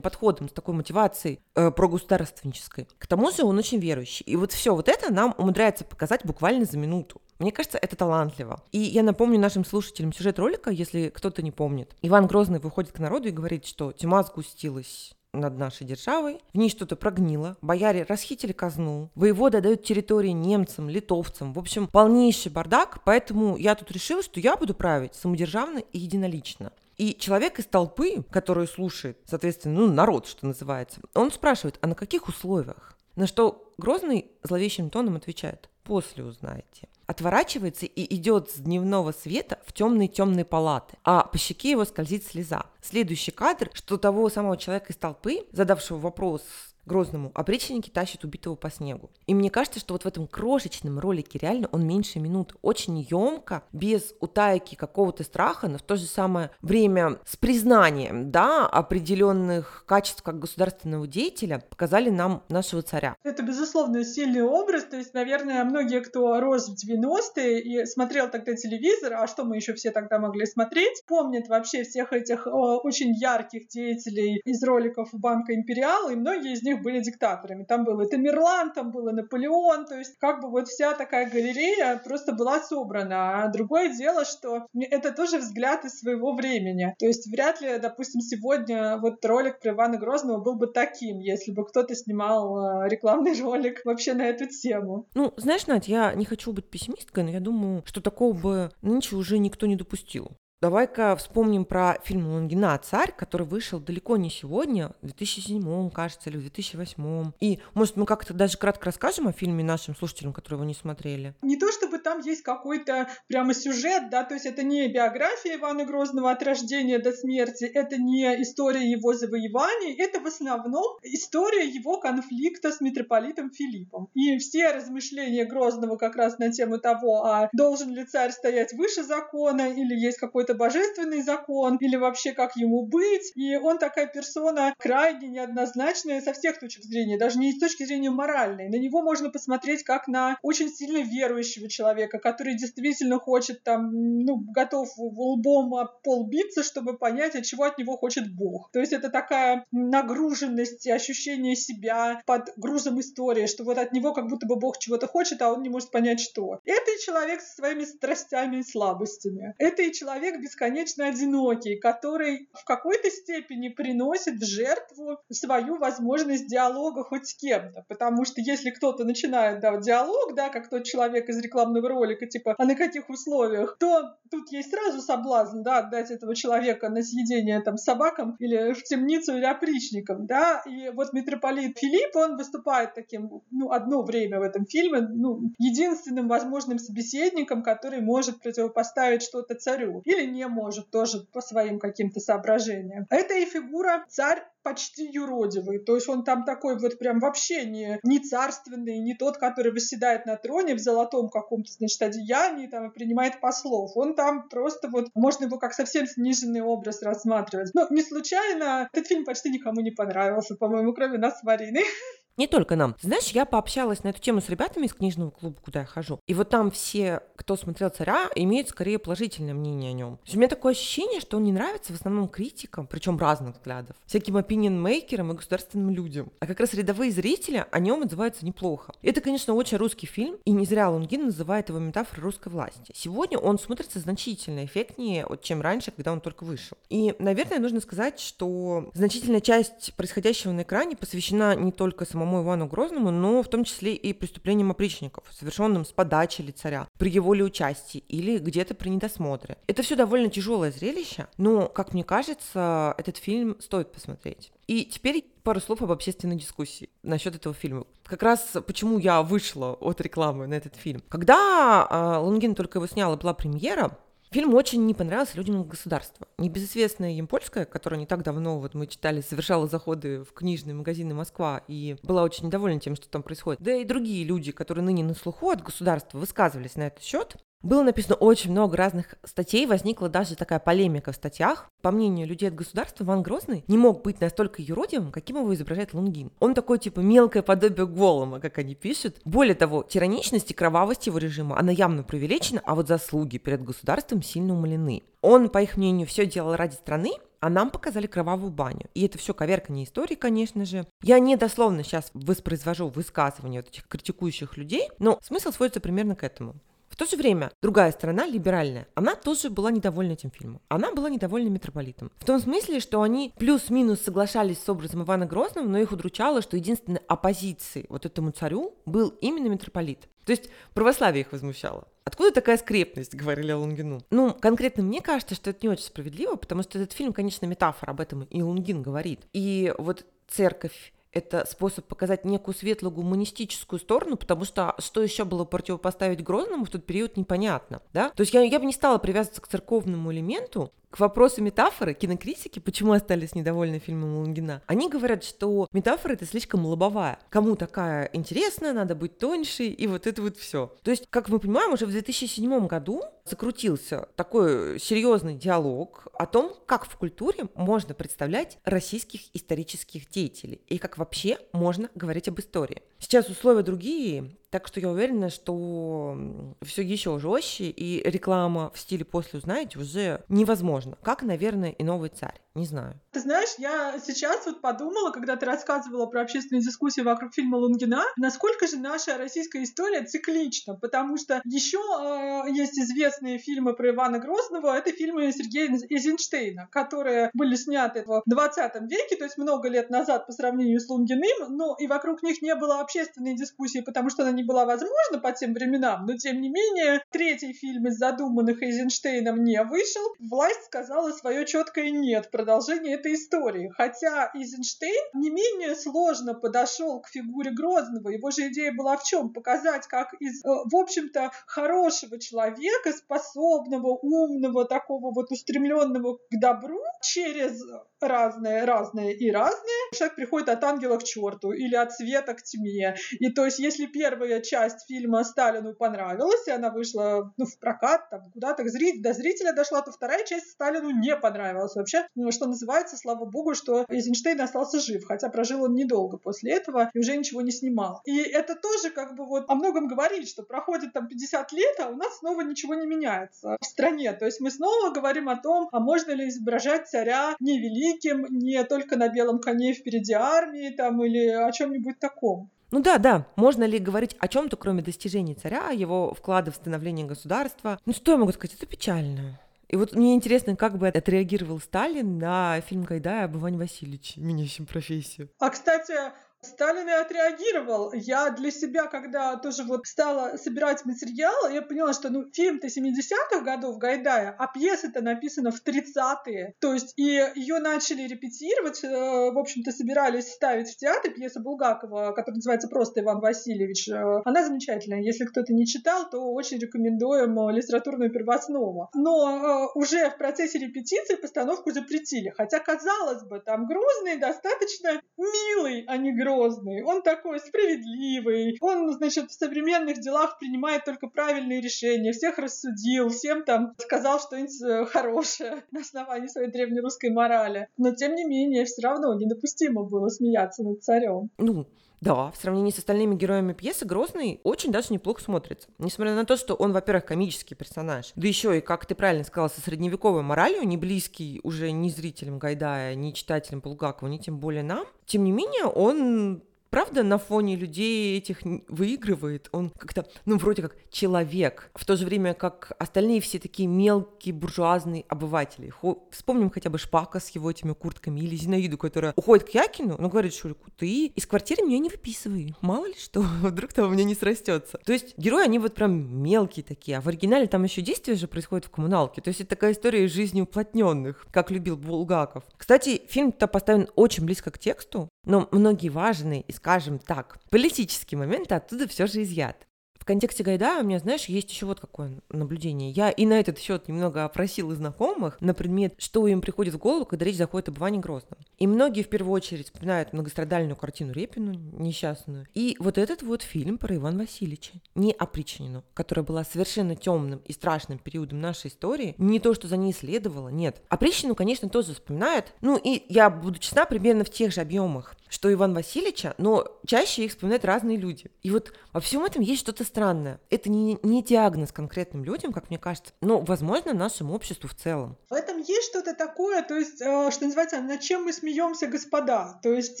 подходом, с такой мотивацией э, прогосударственнической. К тому же он очень верующий. И вот все вот это нам умудряется показать буквально за минуту. Мне кажется, это талантливо. И я напомню нашим слушателям сюжет ролика, если кто-то не помнит. Иван Грозный выходит к народу и говорит, что тьма сгустилась над нашей державой, в ней что-то прогнило, бояре расхитили казну, воевода дают территории немцам, литовцам, в общем, полнейший бардак, поэтому я тут решила, что я буду править самодержавно и единолично. И человек из толпы, который слушает, соответственно, ну, народ, что называется, он спрашивает, а на каких условиях? На что Грозный зловещим тоном отвечает, после узнаете отворачивается и идет с дневного света в темные-темные палаты, а по щеке его скользит слеза. Следующий кадр, что того самого человека из толпы, задавшего вопрос Грозному, опричники тащат убитого по снегу. И мне кажется, что вот в этом крошечном ролике реально он меньше минут. Очень емко, без утайки какого-то страха, но в то же самое время с признанием, да, определенных качеств как государственного деятеля показали нам нашего царя. Это, безусловно, сильный образ. То есть, наверное, многие, кто рос в 90-е и смотрел тогда телевизор, а что мы еще все тогда могли смотреть, помнят вообще всех этих о, очень ярких деятелей из роликов Банка Империал, и многие из них были диктаторами. Там был и Тамерлан, там был и Наполеон, то есть как бы вот вся такая галерея просто была собрана. А другое дело, что это тоже взгляд из своего времени. То есть вряд ли, допустим, сегодня вот ролик про Ивана Грозного был бы таким, если бы кто-то снимал э, рекламный ролик вообще на эту тему. Ну, знаешь, Надь, я не хочу быть пессимисткой, но я думаю, что такого бы нынче уже никто не допустил. Давай-ка вспомним про фильм Лунгина «Царь», который вышел далеко не сегодня, в 2007, кажется, или в 2008. И, может, мы как-то даже кратко расскажем о фильме нашим слушателям, которые его не смотрели? Не то чтобы там есть какой-то прямо сюжет, да, то есть это не биография Ивана Грозного от рождения до смерти, это не история его завоеваний, это в основном история его конфликта с митрополитом Филиппом. И все размышления Грозного как раз на тему того, а должен ли царь стоять выше закона или есть какой-то какой-то божественный закон или вообще как ему быть. И он такая персона крайне неоднозначная со всех точек зрения, даже не с точки зрения моральной. На него можно посмотреть как на очень сильно верующего человека, который действительно хочет там, ну, готов лбом о пол биться, чтобы понять, от чего от него хочет Бог. То есть это такая нагруженность, ощущение себя под грузом истории, что вот от него как будто бы Бог чего-то хочет, а он не может понять, что. Это и человек со своими страстями и слабостями. Это и человек бесконечно одинокий, который в какой-то степени приносит в жертву свою возможность диалога хоть с кем-то. Потому что если кто-то начинает да, диалог, да, как тот человек из рекламного ролика, типа, а на каких условиях, то тут есть сразу соблазн, да, отдать этого человека на съедение там собакам или в темницу или опричникам, да, и вот митрополит Филипп, он выступает таким, ну, одно время в этом фильме, ну, единственным возможным собеседником, который может противопоставить что-то царю. Или не может тоже по своим каким-то соображениям. Это и фигура царь почти юродивый. То есть он там такой вот прям вообще не, не царственный, не тот, который восседает на троне в золотом каком-то, значит, одеянии там и принимает послов. Он там просто вот, можно его как совсем сниженный образ рассматривать. Но не случайно этот фильм почти никому не понравился, по-моему, кроме нас с Мариной. Не только нам. Знаешь, я пообщалась на эту тему с ребятами из книжного клуба, куда я хожу. И вот там все, кто смотрел «Царя», имеют скорее положительное мнение о нем. у меня такое ощущение, что он не нравится в основном критикам, причем разных взглядов, всяким опинион-мейкерам и государственным людям. А как раз рядовые зрители о нем отзываются неплохо. Это, конечно, очень русский фильм, и не зря Лунгин называет его метафорой русской власти. Сегодня он смотрится значительно эффектнее, чем раньше, когда он только вышел. И, наверное, нужно сказать, что значительная часть происходящего на экране посвящена не только самому самому Ивану Грозному, но в том числе и преступлениям опричников, совершенным с подачи ли царя, при его ли участии или где-то при недосмотре. Это все довольно тяжелое зрелище, но, как мне кажется, этот фильм стоит посмотреть. И теперь пару слов об общественной дискуссии насчет этого фильма. Как раз почему я вышла от рекламы на этот фильм. Когда э, Лунгин только его снял и была премьера, Фильм очень не понравился людям государства. Небезызвестная им польская, которая не так давно, вот мы читали, совершала заходы в книжные магазины Москва и была очень недовольна тем, что там происходит. Да и другие люди, которые ныне на слуху от государства, высказывались на этот счет. Было написано очень много разных статей, возникла даже такая полемика в статьях. По мнению людей от государства, Ван Грозный не мог быть настолько юродивым, каким его изображает Лунгин. Он такой, типа, мелкое подобие Голома, как они пишут. Более того, тираничность и кровавость его режима, она явно преувеличена, а вот заслуги перед государством сильно умалены. Он, по их мнению, все делал ради страны, а нам показали кровавую баню. И это все коверкание истории, конечно же. Я не дословно сейчас воспроизвожу высказывания вот этих критикующих людей, но смысл сводится примерно к этому. В то же время другая сторона, либеральная, она тоже была недовольна этим фильмом. Она была недовольна митрополитом. В том смысле, что они плюс-минус соглашались с образом Ивана Грозного, но их удручало, что единственной оппозицией вот этому царю был именно митрополит. То есть православие их возмущало. Откуда такая скрепность, говорили Лунгину? Ну, конкретно мне кажется, что это не очень справедливо, потому что этот фильм, конечно, метафора, об этом и Лунгин говорит. И вот церковь это способ показать некую светлую гуманистическую сторону, потому что что еще было противопоставить Грозному в тот период непонятно, да? То есть я, я бы не стала привязываться к церковному элементу, К вопросу метафоры, кинокритики, почему остались недовольны фильмом Лунгина, они говорят, что метафора это слишком лобовая. Кому такая интересная, надо быть тоньше, и вот это вот все. То есть, как мы понимаем, уже в 2007 году закрутился такой серьезный диалог о том, как в культуре можно представлять российских исторических деятелей и как вообще можно говорить об истории. Сейчас условия другие, так что я уверена, что все еще жестче, и реклама в стиле «после узнаете» уже невозможно. Как, наверное, и новый царь. Не знаю. Ты знаешь, я сейчас вот подумала, когда ты рассказывала про общественные дискуссии вокруг фильма Лунгина, насколько же наша российская история циклична, потому что еще э, есть известные фильмы про Ивана Грозного, это фильмы Сергея Эйзенштейна, которые были сняты в 20 веке, то есть много лет назад по сравнению с Лунгиным, но и вокруг них не было общественной дискуссии, потому что она не была возможна по тем временам, но тем не менее третий фильм из задуманных Эйзенштейном не вышел, власть сказала свое четкое нет продолжение этой истории. Хотя Эйзенштейн не менее сложно подошел к фигуре Грозного. Его же идея была в чем? Показать, как из, э, в общем-то, хорошего человека, способного, умного, такого вот устремленного к добру, через разное, разное и разное, человек приходит от ангела к черту или от света к тьме. И то есть, если первая часть фильма Сталину понравилась, и она вышла ну, в прокат, там, куда-то зритель, до зрителя дошла, то вторая часть Сталину не понравилась вообще. Ну, что называется, слава богу, что Эйзенштейн остался жив, хотя прожил он недолго после этого и уже ничего не снимал. И это тоже как бы вот о многом говорит, что проходит там 50 лет, а у нас снова ничего не меняется в стране. То есть мы снова говорим о том, а можно ли изображать царя невеликим, не только на белом коне впереди армии там или о чем-нибудь таком. Ну да, да, можно ли говорить о чем-то, кроме достижений царя, его вклада в становление государства? Ну что я могу сказать, это печально. И вот мне интересно, как бы отреагировал Сталин на фильм Гайдая об Иване Васильевиче, меняющем профессию. А, кстати, Сталин и отреагировал. Я для себя, когда тоже вот стала собирать материал, я поняла, что ну, фильм-то 70-х годов Гайдая, а пьеса-то написана в 30-е. То есть и ее начали репетировать, э, в общем-то, собирались ставить в театр пьеса Булгакова, которая называется просто «Иван Васильевич». Э, она замечательная. Если кто-то не читал, то очень рекомендуем э, литературную первооснову. Но уже в процессе репетиции постановку запретили. Хотя, казалось бы, там Грозный достаточно милый, а не Грозный, он такой справедливый, он, значит, в современных делах принимает только правильные решения, всех рассудил, всем там сказал что-нибудь э, хорошее на основании своей древнерусской морали. Но, тем не менее, все равно недопустимо было смеяться над царем. Ну, да, в сравнении с остальными героями пьесы Грозный очень даже неплохо смотрится. Несмотря на то, что он, во-первых, комический персонаж, да еще и, как ты правильно сказала, со средневековой моралью, не близкий уже ни зрителям Гайдая, ни читателям Булгакова, ни тем более нам, тем не менее, он правда на фоне людей этих выигрывает. Он как-то, ну, вроде как человек, в то же время как остальные все такие мелкие буржуазные обыватели. Хо... Вспомним хотя бы Шпака с его этими куртками или Зинаиду, которая уходит к Якину, но говорит Шурику, ты из квартиры меня не выписывай, мало ли что, вдруг там у меня не срастется. То есть герои, они вот прям мелкие такие, а в оригинале там еще действие же происходит в коммуналке, то есть это такая история из жизни уплотненных, как любил Булгаков. Кстати, фильм-то поставлен очень близко к тексту, но многие важные и, скажем так, политические моменты оттуда все же изъяты. В контексте Гайдая у меня, знаешь, есть еще вот какое наблюдение. Я и на этот счет немного опросила знакомых на предмет, что им приходит в голову, когда речь заходит об Иване Грозном. И многие в первую очередь вспоминают многострадальную картину Репину, несчастную. И вот этот вот фильм про Ивана Васильевича, не опричнину, которая была совершенно темным и страшным периодом нашей истории. Не то, что за ней следовало, нет. Опричнину, конечно, тоже вспоминают. Ну и я буду честна, примерно в тех же объемах что Иван Васильевича, но чаще их вспоминают разные люди. И вот во всем этом есть что-то странное. Это не, не диагноз конкретным людям, как мне кажется, но, возможно, нашему обществу в целом. В этом есть что-то такое, то есть, э, что называется, над чем мы смеемся, господа. То есть,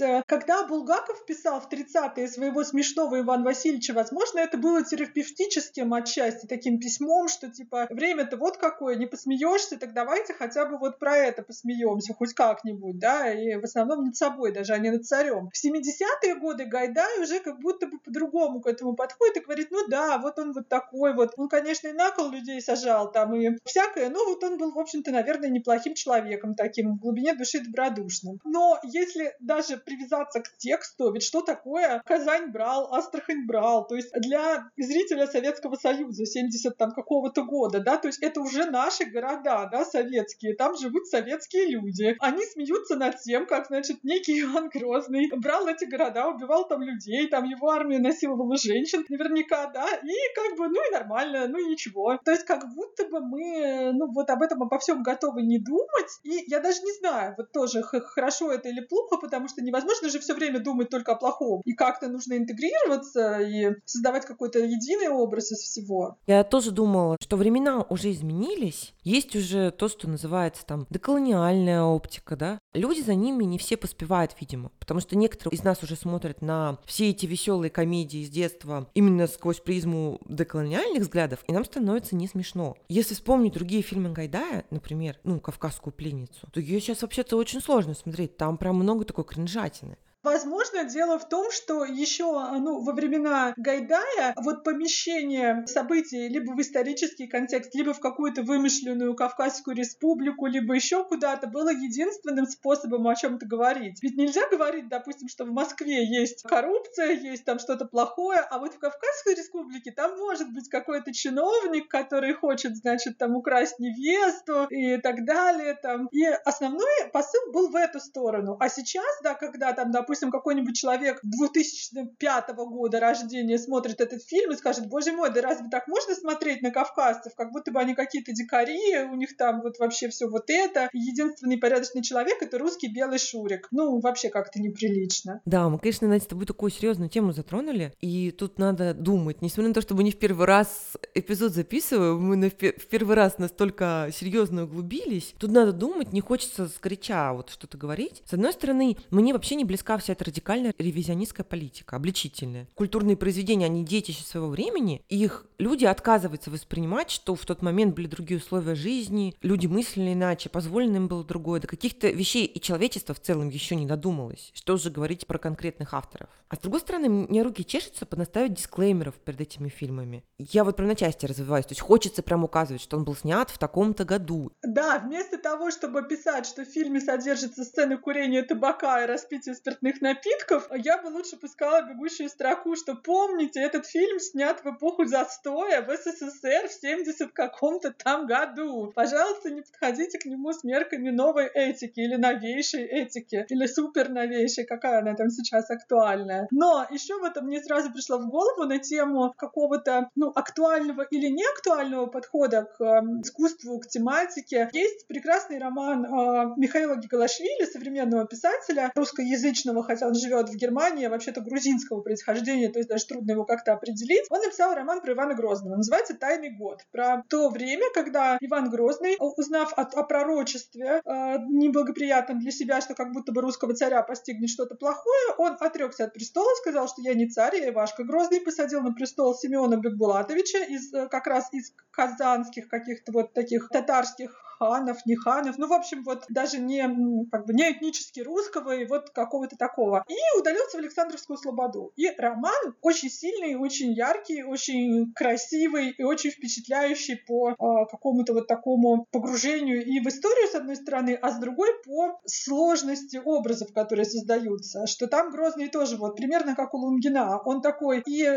э, когда Булгаков писал в 30-е своего смешного Ивана Васильевича, возможно, это было терапевтическим отчасти, таким письмом, что типа, время-то вот какое, не посмеешься, так давайте хотя бы вот про это посмеемся, хоть как-нибудь, да, и в основном над собой даже, а не над царем. В 70-е годы Гайдай уже как будто бы по-другому к этому подходит и говорит, ну ну да, вот он вот такой вот. Он, конечно, и на кол людей сажал там и всякое, но вот он был, в общем-то, наверное, неплохим человеком таким, в глубине души добродушным. Но если даже привязаться к тексту, ведь что такое Казань брал, Астрахань брал, то есть для зрителя Советского Союза 70 там какого-то года, да, то есть это уже наши города, да, советские, там живут советские люди. Они смеются над тем, как, значит, некий Иван Грозный брал эти города, убивал там людей, там его армия насиловала женщин, наверняка, да, и как бы, ну и нормально, ну и ничего. То есть как будто бы мы, ну вот об этом обо всем готовы не думать, и я даже не знаю, вот тоже хорошо это или плохо, потому что невозможно же все время думать только о плохом, и как-то нужно интегрироваться и создавать какой-то единый образ из всего. Я тоже думала, что времена уже изменились, есть уже то, что называется там деколониальная оптика, да, люди за ними не все поспевают, видимо, потому что некоторые из нас уже смотрят на все эти веселые комедии с детства именно сквозь призму деколониальных взглядов, и нам становится не смешно. Если вспомнить другие фильмы Гайдая, например, ну, «Кавказскую пленницу», то ее сейчас вообще-то очень сложно смотреть, там прям много такой кринжатины. Возможно, дело в том, что еще ну, во времена Гайдая вот помещение событий либо в исторический контекст, либо в какую-то вымышленную Кавказскую республику, либо еще куда-то было единственным способом о чем-то говорить. Ведь нельзя говорить, допустим, что в Москве есть коррупция, есть там что-то плохое, а вот в Кавказской республике там может быть какой-то чиновник, который хочет, значит, там украсть невесту и так далее. Там. И основной посыл был в эту сторону. А сейчас, да, когда там, допустим, допустим, какой-нибудь человек 2005 года рождения смотрит этот фильм и скажет, боже мой, да разве так можно смотреть на кавказцев, как будто бы они какие-то дикари, у них там вот вообще все вот это. Единственный порядочный человек — это русский белый Шурик. Ну, вообще как-то неприлично. Да, мы, конечно, Надя, с тобой такую серьезную тему затронули, и тут надо думать, несмотря на то, что мы не в первый раз эпизод записываем, мы в первый раз настолько серьезно углубились, тут надо думать, не хочется скорича вот что-то говорить. С одной стороны, мне вообще не близка вся эта радикальная ревизионистская политика, обличительная. Культурные произведения, они детище своего времени, их люди отказываются воспринимать, что в тот момент были другие условия жизни, люди мыслили иначе, позволено им было другое, до каких-то вещей и человечество в целом еще не додумалось. Что же говорить про конкретных авторов. А с другой стороны, мне руки чешутся понаставить дисклеймеров перед этими фильмами. Я вот прям на части развиваюсь, то есть хочется прям указывать, что он был снят в таком-то году. Да, вместо того, чтобы писать, что в фильме содержится сцены курения табака и распития спиртных напитков, я бы лучше пускала бегущую строку, что помните, этот фильм снят в эпоху застоя в СССР в 70 каком-то там году. Пожалуйста, не подходите к нему с мерками новой этики или новейшей этики, или супер новейшей, какая она там сейчас актуальная. Но еще в этом мне сразу пришло в голову на тему какого-то, ну, актуального или неактуального подхода к э, искусству, к тематике. Есть прекрасный роман э, Михаила Гигалашвили, современного писателя, русскоязычного, хотя он живет в Германии, вообще-то грузинского происхождения, то есть даже трудно его как-то определить. Он написал роман про Ивана Грозного. Называется «Тайный год». Про то время, когда Иван Грозный, узнав о, о пророчестве э, неблагоприятном для себя, что как будто бы русского царя постигнет что-то плохое, он отрекся от престола, сказал, что я не царь, я Ивашка Грозный, посадил на престол Семена Бекбулатовича из, э, как раз из казанских каких-то вот таких татарских ханов, не ханов, ну, в общем, вот даже не, как бы, не этнически русского и вот какого-то такого. И удалился в Александровскую Слободу. И роман очень сильный, очень яркий, очень красивый и очень впечатляющий по э, какому-то вот такому погружению и в историю, с одной стороны, а с другой по сложности образов, которые создаются. Что там Грозный тоже вот примерно как у Лунгина. Он такой и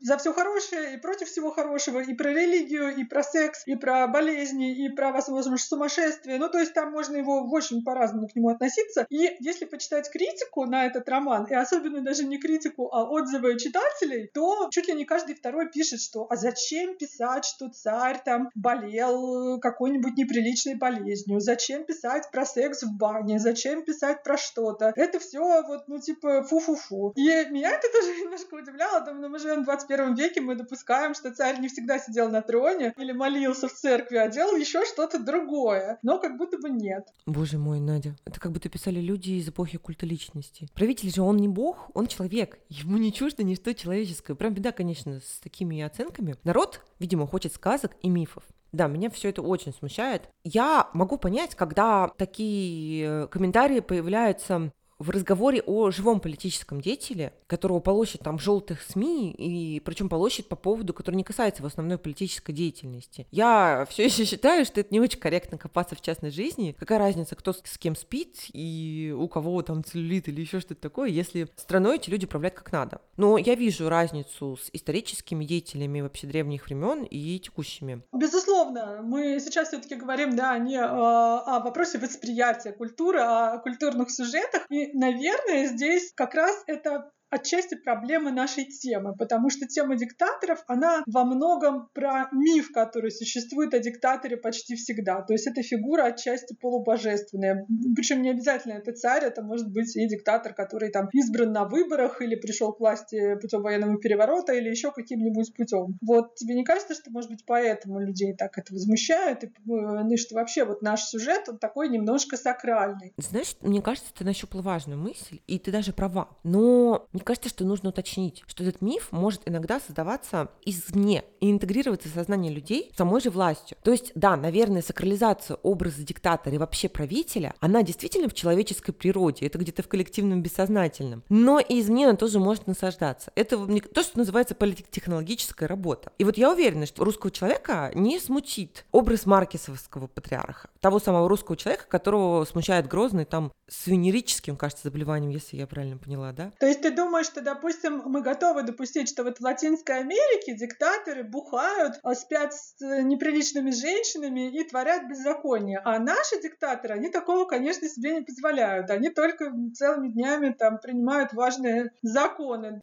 за все хорошее, и против всего хорошего, и про религию, и про секс, и про болезни, и про, возможно, сумасшествие. Ну, то есть там можно его очень по-разному к нему относиться. И если почитать критику на этот роман, и особенно даже не критику, а отзывы читателей, то чуть ли не каждый второй пишет, что а зачем писать, что царь там болел какой-нибудь неприличной болезнью, зачем писать про секс в бане, зачем писать про что-то. Это все вот, ну, типа, фу-фу-фу. И меня это тоже немножко удивляло, потому что мы живем в 21 веке, мы допускаем, что царь не всегда сидел на троне или молился в церкви, а делал еще что-то другое другое, но как будто бы нет. Боже мой, Надя, это как будто писали люди из эпохи культа личности. Правитель же он не бог, он человек. Ему не чуждо ничто человеческое. Прям беда, конечно, с такими оценками. Народ, видимо, хочет сказок и мифов. Да, меня все это очень смущает. Я могу понять, когда такие комментарии появляются в разговоре о живом политическом деятеле, которого полощет там желтых СМИ, и причем полощет по поводу, который не касается в основной политической деятельности. Я все еще считаю, что это не очень корректно копаться в частной жизни. Какая разница, кто с кем спит и у кого там целлюлит или еще что-то такое, если страной эти люди управляют как надо. Но я вижу разницу с историческими деятелями вообще древних времен и текущими. Безусловно, мы сейчас все-таки говорим, да, не э, о вопросе восприятия культуры, а о культурных сюжетах. И, наверное, здесь как раз это отчасти проблемы нашей темы, потому что тема диктаторов, она во многом про миф, который существует о диктаторе почти всегда. То есть это фигура отчасти полубожественная. Причем не обязательно это царь, это может быть и диктатор, который там избран на выборах или пришел к власти путем военного переворота или еще каким-нибудь путем. Вот тебе не кажется, что, может быть, поэтому людей так это возмущает, и, ну, что вообще вот наш сюжет, он такой немножко сакральный? Знаешь, мне кажется, ты нащупала важную мысль, и ты даже права. Но мне кажется, что нужно уточнить, что этот миф может иногда создаваться извне и интегрироваться в сознание людей самой же властью. То есть, да, наверное, сакрализация образа диктатора и вообще правителя, она действительно в человеческой природе, это где-то в коллективном бессознательном. Но и извне она тоже может насаждаться. Это то, что называется политтехнологическая работа. И вот я уверена, что русского человека не смутит образ маркесовского патриарха, того самого русского человека, которого смущает грозный там с венерическим, кажется, заболеванием, если я правильно поняла, да? То есть ты думаешь, что, допустим, мы готовы допустить, что вот в Латинской Америке диктаторы бухают, а, спят с э, неприличными женщинами и творят беззаконие, а наши диктаторы, они такого, конечно, себе не позволяют. Они только целыми днями там принимают важные законы.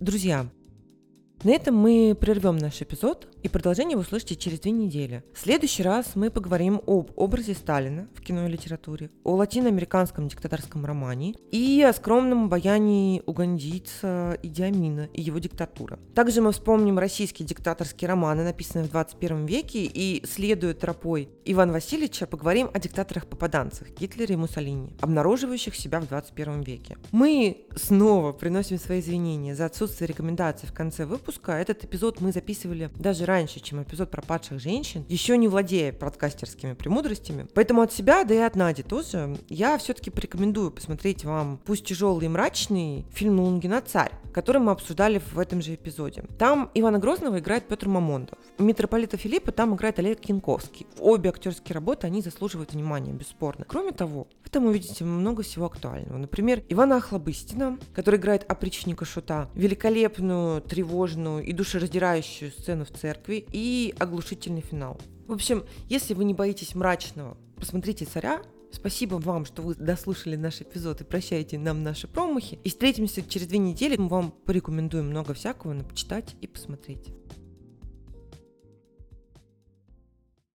Друзья, на этом мы прервем наш эпизод, и продолжение вы услышите через две недели. В следующий раз мы поговорим об образе Сталина в кино и литературе, о латиноамериканском диктаторском романе и о скромном обаянии угандийца Идиамина и его диктатура. Также мы вспомним российские диктаторские романы, написанные в 21 веке, и, следуя тропой Ивана Васильевича, поговорим о диктаторах-попаданцах Гитлере и Муссолини, обнаруживающих себя в 21 веке. Мы снова приносим свои извинения за отсутствие рекомендаций в конце выпуска. Этот эпизод мы записывали даже раньше, чем эпизод про падших женщин, еще не владея подкастерскими премудростями. Поэтому от себя, да и от Нади тоже, я все-таки порекомендую посмотреть вам, пусть тяжелый и мрачный, фильм Лунгина «Царь», который мы обсуждали в этом же эпизоде. Там Ивана Грозного играет Петр Мамондов. Митрополита Филиппа там играет Олег Кинковский. Обе актерские работы, они заслуживают внимания, бесспорно. Кроме того, вы там увидите много всего актуального. Например, Ивана Охлобыстина, который играет опричника Шута, великолепную, тревожную и душераздирающую сцену в церкви, и оглушительный финал. В общем, если вы не боитесь мрачного, посмотрите «Царя», Спасибо вам, что вы дослушали наш эпизод и прощаете нам наши промахи. И встретимся через две недели. Мы вам порекомендуем много всякого почитать и посмотреть.